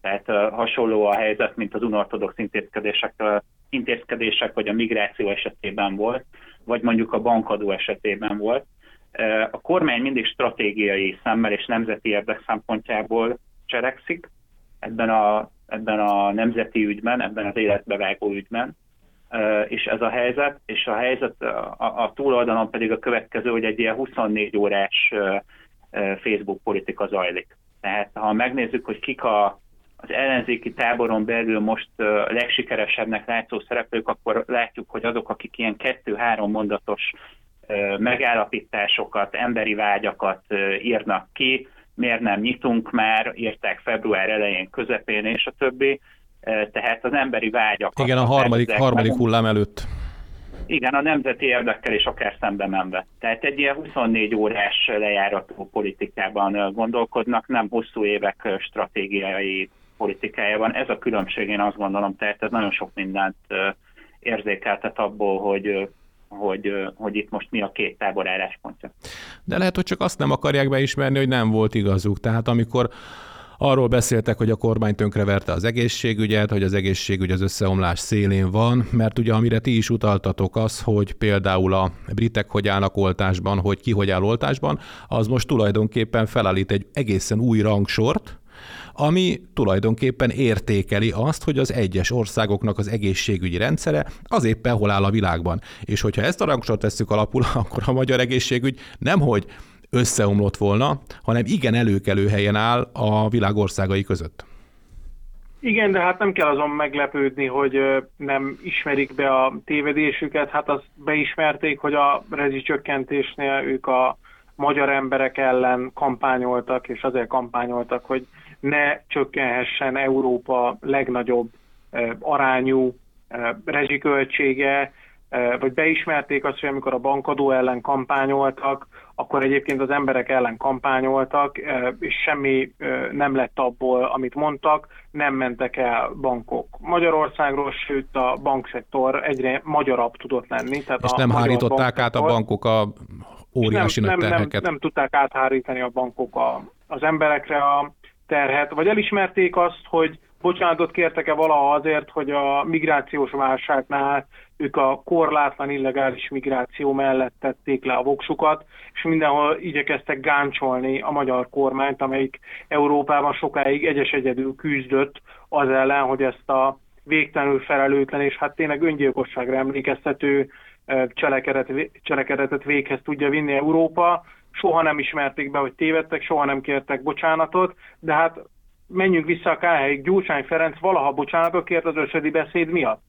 Tehát hasonló a helyzet, mint az unortodox intézkedések, intézkedések, vagy a migráció esetében volt, vagy mondjuk a bankadó esetében volt. A kormány mindig stratégiai szemmel és nemzeti érdek szempontjából cselekszik ebben a, ebben a nemzeti ügyben, ebben az életbevágó ügyben, és ez a helyzet, és a helyzet a, a túloldalon pedig a következő, hogy egy ilyen 24 órás Facebook politika zajlik. Tehát ha megnézzük, hogy kik a, az ellenzéki táboron belül most legsikeresebbnek látszó szereplők, akkor látjuk, hogy azok, akik ilyen kettő-három mondatos megállapításokat, emberi vágyakat írnak ki, miért nem nyitunk már, írták február elején, közepén és a többi, tehát az emberi vágyakat. Igen, a harmadik, harmadik hullám előtt. Igen, a nemzeti érdekkel is akár szembe menve. Tehát egy ilyen 24 órás lejárató politikában gondolkodnak, nem hosszú évek stratégiai politikájában. Ez a különbség, én azt gondolom, tehát ez nagyon sok mindent érzékeltet abból, hogy hogy, hogy itt most mi a két tábor álláspontja. De lehet, hogy csak azt nem akarják beismerni, hogy nem volt igazuk. Tehát amikor Arról beszéltek, hogy a kormány tönkreverte az egészségügyet, hogy az egészségügy az összeomlás szélén van, mert ugye amire ti is utaltatok az, hogy például a britek hogy állnak oltásban, hogy ki hogy áll oltásban, az most tulajdonképpen felállít egy egészen új rangsort, ami tulajdonképpen értékeli azt, hogy az egyes országoknak az egészségügyi rendszere az éppen hol áll a világban. És hogyha ezt a rangsort tesszük alapul, akkor a magyar egészségügy nemhogy összeomlott volna, hanem igen előkelő helyen áll a világ országai között. Igen, de hát nem kell azon meglepődni, hogy nem ismerik be a tévedésüket. Hát azt beismerték, hogy a rezsicsökkentésnél ők a magyar emberek ellen kampányoltak, és azért kampányoltak, hogy ne csökkenhessen Európa legnagyobb arányú rezsiköltsége, vagy beismerték azt, hogy amikor a bankadó ellen kampányoltak, akkor egyébként az emberek ellen kampányoltak, és semmi nem lett abból, amit mondtak, nem mentek el bankok Magyarországról, sőt a bankszektor egyre magyarabb tudott lenni. Tehát és a nem hárították át a bankok a óriási nem, nagy terheket. Nem, nem, nem tudták áthárítani a bankok a, az emberekre a terhet, vagy elismerték azt, hogy bocsánatot kértek-e valaha azért, hogy a migrációs válságnál ők a korlátlan illegális migráció mellett tették le a voksukat, és mindenhol igyekeztek gáncsolni a magyar kormányt, amelyik Európában sokáig egyes egyedül küzdött az ellen, hogy ezt a végtelenül felelőtlen és hát tényleg öngyilkosságra emlékeztető cselekedet, cselekedetet véghez tudja vinni Európa. Soha nem ismerték be, hogy tévedtek, soha nem kértek bocsánatot, de hát menjünk vissza a Káhelyig, Gyurcsány Ferenc valaha bocsánatot kért az összedi beszéd miatt,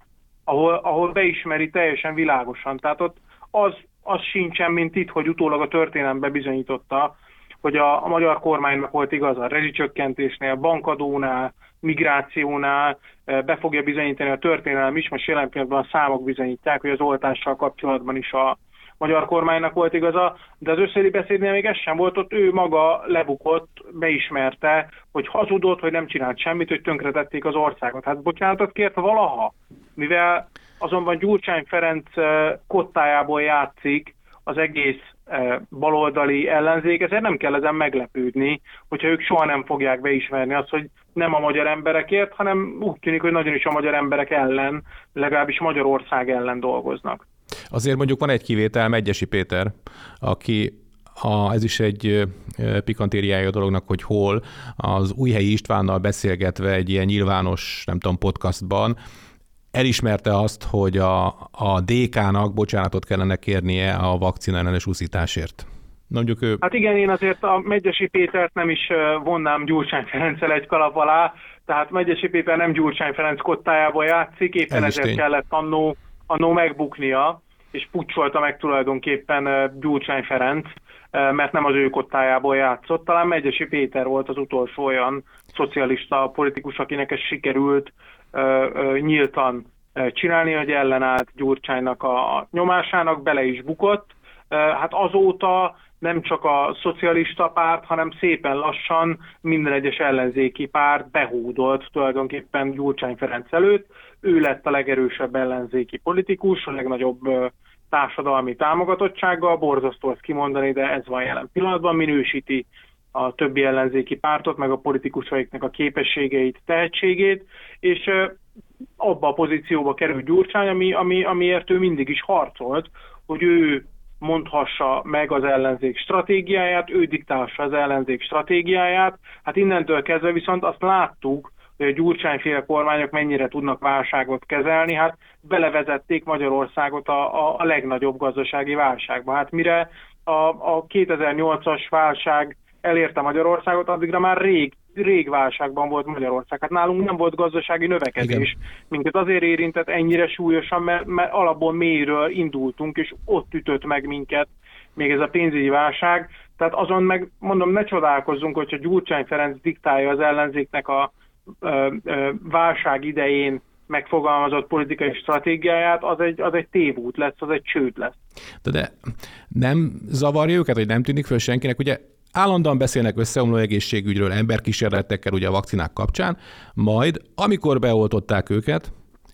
ahol, ahol beismeri teljesen világosan. Tehát ott az, az sincsen, mint itt, hogy utólag a történelembe bizonyította, hogy a, a magyar kormánynak volt igaz a rezsicsökkentésnél, bankadónál, migrációnál, eh, be fogja bizonyítani a történelem is, most jelen pillanatban a számok bizonyítják, hogy az oltással kapcsolatban is a, magyar kormánynak volt igaza, de az összedi beszédnél még ez sem volt, ott ő maga lebukott, beismerte, hogy hazudott, hogy nem csinált semmit, hogy tönkretették az országot. Hát bocsánatot kért valaha, mivel azonban Gyurcsány Ferenc eh, kottájából játszik az egész baloldali ellenzék, ezért nem kell ezen meglepődni, hogyha ők soha nem fogják beismerni azt, hogy nem a magyar emberekért, hanem úgy tűnik, hogy nagyon is a magyar emberek ellen, legalábbis Magyarország ellen dolgoznak. Azért mondjuk van egy kivétel, Megyesi Péter, aki a, ez is egy pikantériája a dolognak, hogy hol az Újhelyi Istvánnal beszélgetve egy ilyen nyilvános, nem tudom, podcastban elismerte azt, hogy a, a DK-nak bocsánatot kellene kérnie a vakcina ellenes úszításért. Mondjuk ő... Hát igen, én azért a Megyesi Pétert nem is vonnám Gyurcsány Ferenccel egy kalap alá, tehát Megyesi Péter nem Gyurcsány Ferenc kottájából játszik, éppen Ez ezért tény. kellett annó, annó megbuknia és pucsolta meg tulajdonképpen Gyurcsány Ferenc, mert nem az ő kottájából játszott. Talán Megyesi Péter volt az utolsó olyan szocialista politikus, akinek ez sikerült nyíltan csinálni, hogy ellenállt Gyurcsánynak a nyomásának, bele is bukott. Hát azóta nem csak a szocialista párt, hanem szépen lassan minden egyes ellenzéki párt behúdolt tulajdonképpen Gyurcsány Ferenc előtt. Ő lett a legerősebb ellenzéki politikus, a legnagyobb társadalmi támogatottsággal, borzasztó ezt kimondani, de ez van jelen pillanatban, minősíti a többi ellenzéki pártot, meg a politikusaiknak a képességeit, tehetségét, és abba a pozícióba került Gyurcsány, ami, ami, amiért ő mindig is harcolt, hogy ő mondhassa meg az ellenzék stratégiáját, ő diktálsa az ellenzék stratégiáját. Hát innentől kezdve viszont azt láttuk, hogy a Gyurcsányféle kormányok mennyire tudnak válságot kezelni, hát belevezették Magyarországot a, a, a legnagyobb gazdasági válságba. Hát mire a, a 2008-as válság elérte Magyarországot, addigra már rég, rég válságban volt Magyarország. Hát nálunk nem volt gazdasági növekedés, Igen. minket azért érintett ennyire súlyosan, mert, mert alapból mélyről indultunk, és ott ütött meg minket még ez a pénzügyi válság. Tehát azon meg, mondom, ne csodálkozzunk, hogyha Gyurcsány Ferenc diktálja az ellenzéknek a ö, ö, válság idején megfogalmazott politikai stratégiáját, az egy, az egy tévút lesz, az egy csőd lesz. De, de nem zavarja őket, hogy nem tűnik föl senkinek? Ugye Állandóan beszélnek összeomló egészségügyről, emberkísérletekkel ugye a vakcinák kapcsán, majd amikor beoltották őket,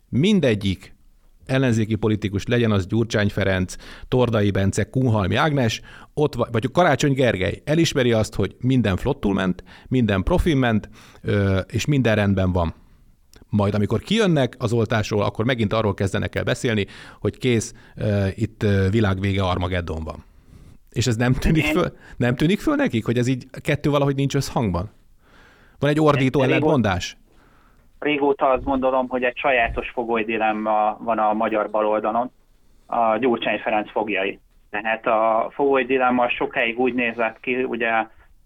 mindegyik ellenzéki politikus, legyen az Gyurcsány Ferenc, Tordai Bence, Kunhalmi Ágnes, ott vagy, vagy Karácsony Gergely elismeri azt, hogy minden flottul ment, minden profin ment, és minden rendben van. Majd amikor kijönnek az oltásról, akkor megint arról kezdenek el beszélni, hogy kész, itt világvége Armageddon van. És ez nem tűnik föl, nem tűnik föl nekik, hogy ez így kettő valahogy nincs összhangban? Van egy ordító ellentmondás? Régóta azt gondolom, hogy egy sajátos fogoly dilemma van a magyar baloldalon, a Gyurcsány Ferenc fogjai. Tehát a fogoly dilemma sokáig úgy nézett ki, ugye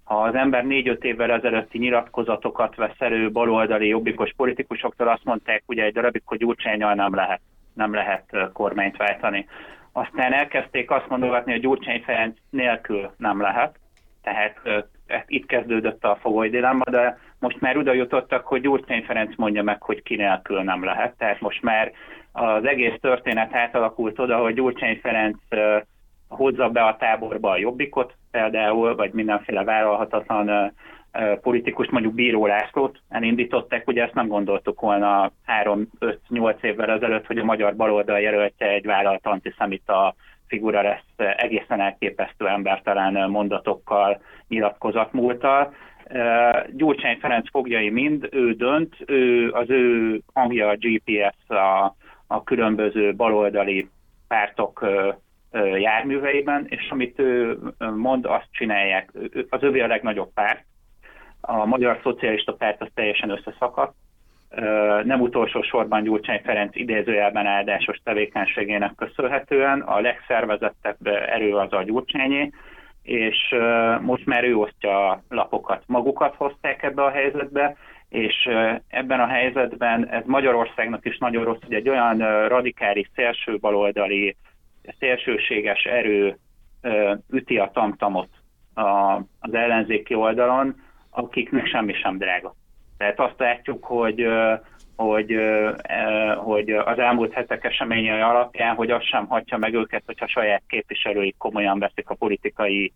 ha az ember négy-öt évvel ezelőtti nyilatkozatokat vesz elő baloldali jobbikos politikusoktól, azt mondták ugye egy darabig, hogy Gyurcsányal nem lehet, nem lehet kormányt váltani. Aztán elkezdték azt mondogatni, hogy Gyurcsány Ferenc nélkül nem lehet, tehát itt kezdődött a fogoly dilemma, de most már oda jutottak, hogy Gyurcsány Ferenc mondja meg, hogy ki nélkül nem lehet. Tehát most már az egész történet átalakult oda, hogy Gyurcsány Ferenc hozza be a táborba a jobbikot például, vagy mindenféle vállalhatatlan politikus, mondjuk Bíró Lászlót elindították, ugye ezt nem gondoltuk volna 3-5-8 évvel ezelőtt, hogy a magyar baloldal jelöltje egy vállalt antiszemita figura lesz egészen elképesztő embertelen mondatokkal, nyilatkozatmúltal. Gyurcsány Ferenc fogjai mind, ő dönt, ő, az ő hangja a GPS a, a különböző baloldali pártok járműveiben, és amit ő mond, azt csinálják. Az övé a legnagyobb párt, a Magyar Szocialista Párt az teljesen összeszakadt. Nem utolsó sorban Gyurcsány Ferenc idézőjelben áldásos tevékenységének köszönhetően a legszervezettebb erő az a Gyurcsányé, és most már ő osztja a lapokat. Magukat hozták ebbe a helyzetbe, és ebben a helyzetben ez Magyarországnak is nagyon rossz, hogy egy olyan radikális szélső baloldali, szélsőséges erő üti a tamtamot az ellenzéki oldalon, akiknek semmi sem drága. Tehát azt látjuk, hogy, hogy, hogy az elmúlt hetek eseményei alapján, hogy az sem hagyja meg őket, hogyha saját képviselőik komolyan veszik a politikai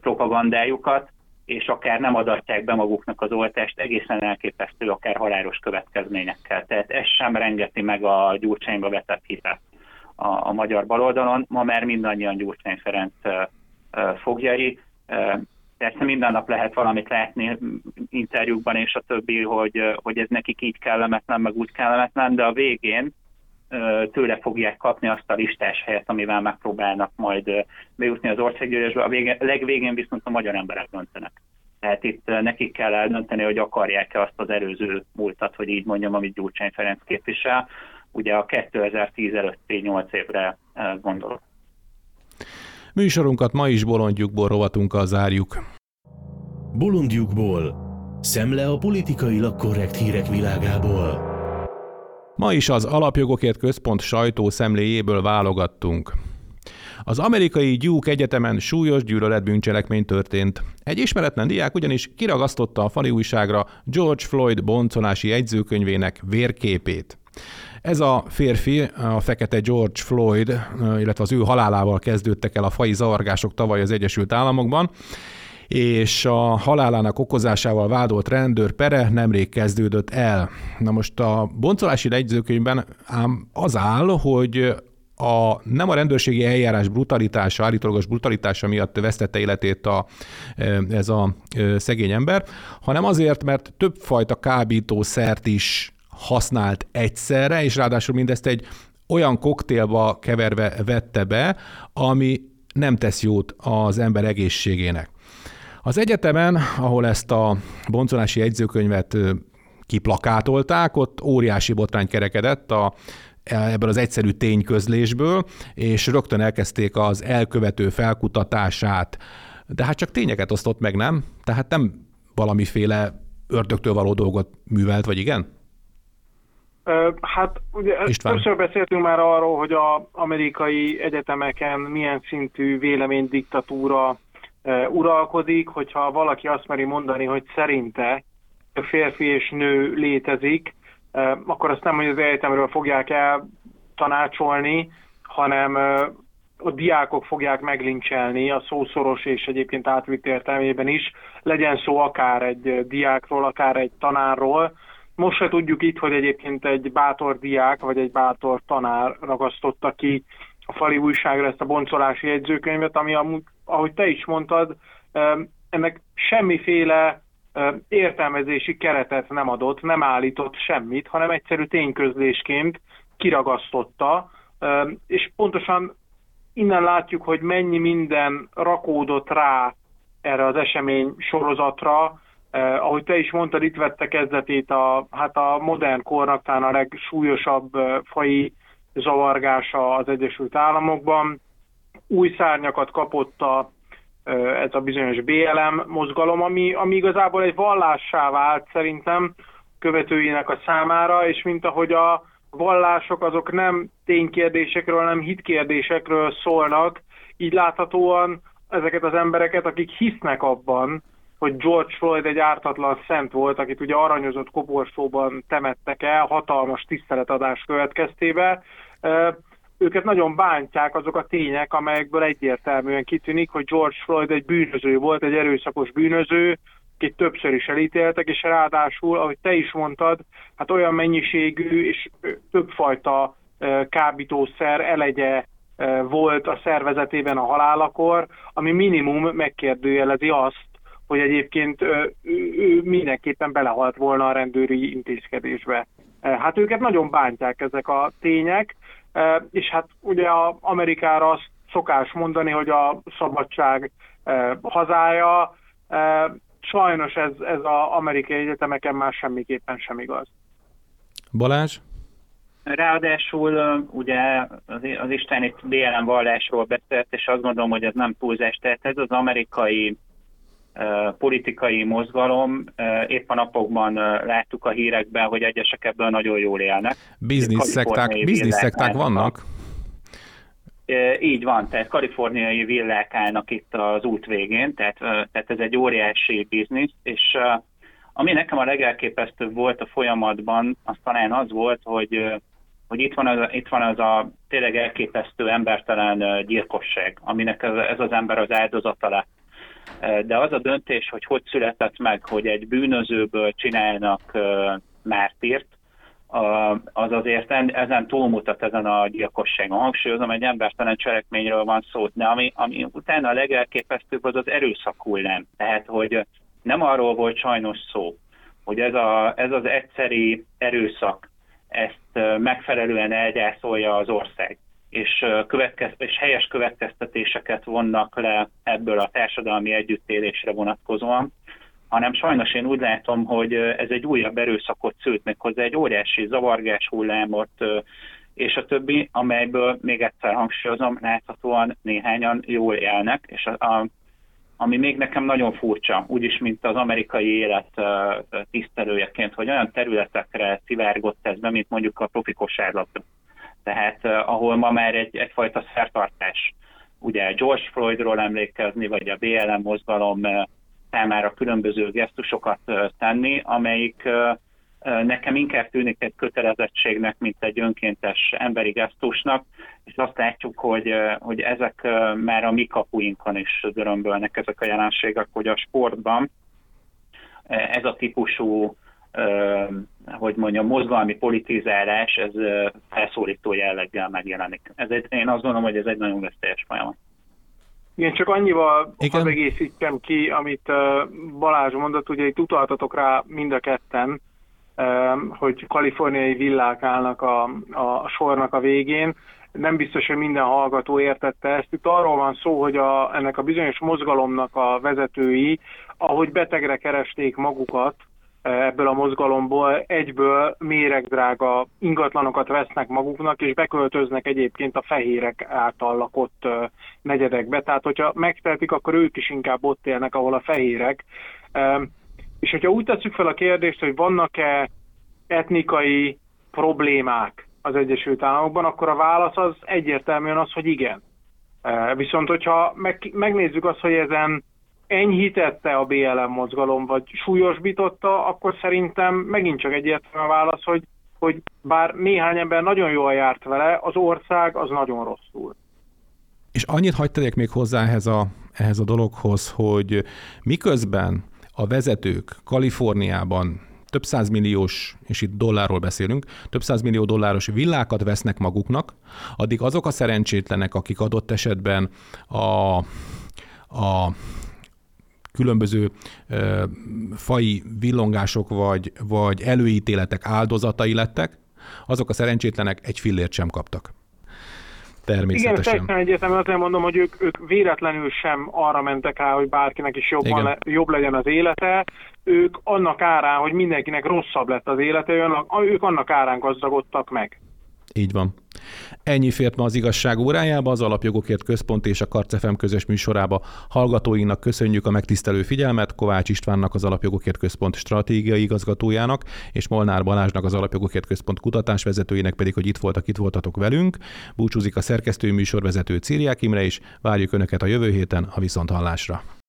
propagandájukat, és akár nem adatják be maguknak az oltást, egészen elképesztő, akár halálos következményekkel. Tehát ez sem rengeti meg a Gyurcsányba vetett hitet a, a magyar baloldalon. Ma már mindannyian Gyurcsány Ferenc fogjai, Persze minden nap lehet valamit látni interjúkban és a többi, hogy, hogy ez nekik így kellemetlen, meg úgy kellemetlen, de a végén tőle fogják kapni azt a listás helyet, amivel megpróbálnak majd bejutni az országgyűlésbe. A vége, legvégén viszont a magyar emberek döntenek. Tehát itt nekik kell eldönteni, hogy akarják-e azt az előző múltat, hogy így mondjam, amit Gyurcsány Ferenc képvisel. Ugye a 2010 előtti 8 évre gondolok. Műsorunkat ma is bolondjukból rovatunkkal zárjuk. Bolondjukból. Szemle a politikailag korrekt hírek világából. Ma is az Alapjogokért Központ sajtó szemléjéből válogattunk. Az amerikai Duke Egyetemen súlyos gyűlöletbűncselekmény történt. Egy ismeretlen diák ugyanis kiragasztotta a fali újságra George Floyd boncolási jegyzőkönyvének vérképét. Ez a férfi, a fekete George Floyd, illetve az ő halálával kezdődtek el a fai zavargások tavaly az Egyesült Államokban, és a halálának okozásával vádolt rendőr pere nemrég kezdődött el. Na most a boncolási jegyzőkönyvben ám az áll, hogy a, nem a rendőrségi eljárás brutalitása, állítólagos brutalitása miatt vesztette életét a, ez a szegény ember, hanem azért, mert többfajta kábítószert is használt egyszerre, és ráadásul mindezt egy olyan koktélba keverve vette be, ami nem tesz jót az ember egészségének. Az egyetemen, ahol ezt a boncolási jegyzőkönyvet kiplakátolták, ott óriási botrány kerekedett a ebből az egyszerű tényközlésből, és rögtön elkezdték az elkövető felkutatását. De hát csak tényeket osztott meg, nem? Tehát nem valamiféle ördögtől való dolgot művelt, vagy igen? Hát ugye István. többször beszéltünk már arról, hogy az amerikai egyetemeken milyen szintű véleménydiktatúra uralkodik, hogyha valaki azt meri mondani, hogy szerinte férfi és nő létezik, akkor azt nem, hogy az egyetemről fogják el tanácsolni, hanem a diákok fogják meglincselni a szószoros és egyébként átvitt értelmében is, legyen szó akár egy diákról, akár egy tanárról. Most se tudjuk itt, hogy egyébként egy bátor diák vagy egy bátor tanár ragasztotta ki a fali újságra ezt a boncolási jegyzőkönyvet, ami amúgy, ahogy te is mondtad, ennek semmiféle értelmezési keretet nem adott, nem állított semmit, hanem egyszerű tényközlésként kiragasztotta, és pontosan innen látjuk, hogy mennyi minden rakódott rá erre az esemény sorozatra, Eh, ahogy te is mondtad, itt vette kezdetét a, hát a modern kornak talán a legsúlyosabb eh, fai zavargása az Egyesült Államokban. Új szárnyakat kapott a, ez a bizonyos BLM mozgalom, ami, ami igazából egy vallássá vált szerintem követőinek a számára, és mint ahogy a vallások azok nem ténykérdésekről, hanem hitkérdésekről szólnak, így láthatóan ezeket az embereket, akik hisznek abban, hogy George Floyd egy ártatlan szent volt, akit ugye aranyozott koporsóban temettek el, hatalmas tiszteletadás következtébe őket nagyon bántják azok a tények, amelyekből egyértelműen kitűnik, hogy George Floyd egy bűnöző volt, egy erőszakos bűnöző, akit többször is elítéltek, és ráadásul, ahogy te is mondtad, hát olyan mennyiségű és többfajta kábítószer elegye volt a szervezetében a halálakor, ami minimum megkérdőjelezi azt, hogy egyébként ő mindenképpen belehalt volna a rendőri intézkedésbe. Hát őket nagyon bántják ezek a tények, és hát ugye a Amerikára azt szokás mondani, hogy a szabadság hazája, sajnos ez, ez az amerikai egyetemeken már semmiképpen sem igaz. Balázs? Ráadásul ugye az, az Isten itt BLM vallásról beszélt, és azt gondolom, hogy ez nem túlzás, tehát ez az amerikai politikai mozgalom. Épp a napokban láttuk a hírekben, hogy egyesek ebből nagyon jól élnek. Bizniszszekták vannak? Így van, tehát kaliforniai villák állnak itt az út végén, tehát, tehát ez egy óriási biznisz, és ami nekem a legelképesztőbb volt a folyamatban, az talán az volt, hogy, hogy itt, van az, itt van az a tényleg elképesztő embertelen gyilkosság, aminek ez, ez az ember az áldozata lett de az a döntés, hogy hogy született meg, hogy egy bűnözőből csinálnak mártírt, az azért ezen túlmutat ezen a gyilkosságon. Hangsúlyozom, egy embertelen cselekményről van szó, de ami, ami utána a legelképesztőbb az az erőszak hullám. Tehát, hogy nem arról volt sajnos szó, hogy ez, a, ez az egyszeri erőszak ezt megfelelően elgyászolja az ország és, következ, és helyes következtetéseket vonnak le ebből a társadalmi együttélésre vonatkozóan, hanem sajnos én úgy látom, hogy ez egy újabb erőszakot szült meg hozzá, egy óriási zavargás hullámot, és a többi, amelyből még egyszer hangsúlyozom, láthatóan néhányan jól élnek, és a, a, ami még nekem nagyon furcsa, úgyis, mint az amerikai élet tisztelőjeként, hogy olyan területekre szivárgott ez be, mint mondjuk a profi kosárlabda tehát ahol ma már egy, egyfajta szertartás, ugye George Floydról emlékezni, vagy a BLM mozgalom számára különböző gesztusokat tenni, amelyik nekem inkább tűnik egy kötelezettségnek, mint egy önkéntes emberi gesztusnak, és azt látjuk, hogy, hogy ezek már a mi kapuinkon is dörömbölnek ezek a jelenségek, hogy a sportban ez a típusú hogy mondjam, mozgalmi politizálás, ez felszólító jelleggel megjelenik. Ez egy, én azt gondolom, hogy ez egy nagyon veszélyes folyamat. Igen, csak annyival hadd egészítem ki, amit Balázs mondott, ugye itt utaltatok rá mind a ketten, hogy kaliforniai villák állnak a, a sornak a végén. Nem biztos, hogy minden hallgató értette ezt. Itt arról van szó, hogy a, ennek a bizonyos mozgalomnak a vezetői, ahogy betegre keresték magukat, ebből a mozgalomból egyből méregdrága ingatlanokat vesznek maguknak, és beköltöznek egyébként a fehérek által lakott negyedekbe. Tehát, hogyha megtehetik, akkor ők is inkább ott élnek, ahol a fehérek. És hogyha úgy tesszük fel a kérdést, hogy vannak-e etnikai problémák az Egyesült Államokban, akkor a válasz az egyértelműen az, hogy igen. Viszont, hogyha meg, megnézzük azt, hogy ezen enyhítette a BLM mozgalom, vagy súlyosbította, akkor szerintem megint csak egyértelmű a válasz, hogy, hogy bár néhány ember nagyon jól járt vele, az ország az nagyon rosszul. És annyit hagyd tegyek még hozzá ehhez a, ehhez a dologhoz, hogy miközben a vezetők Kaliforniában több százmilliós, és itt dollárról beszélünk, több százmillió dolláros villákat vesznek maguknak, addig azok a szerencsétlenek, akik adott esetben a, a különböző ö, fai villongások vagy, vagy előítéletek áldozatai lettek, azok a szerencsétlenek egy fillért sem kaptak. Természetesen. Igen, teljesen egyértelműen azért mondom, hogy ők, ők véletlenül sem arra mentek rá, hogy bárkinek is jobban le, jobb legyen az élete. Ők annak árán, hogy mindenkinek rosszabb lett az élete, ők annak árán gazdagodtak meg. Így van. Ennyi fért ma az igazság órájába, az Alapjogokért Központ és a Karcefem közös műsorába. Hallgatóinknak köszönjük a megtisztelő figyelmet, Kovács Istvánnak az Alapjogokért Központ stratégiai igazgatójának, és Molnár Balázsnak az Alapjogokért Központ kutatásvezetőjének pedig, hogy itt voltak, itt voltatok velünk. Búcsúzik a szerkesztő műsorvezető Círiák Imre is, várjuk Önöket a jövő héten a Viszonthallásra.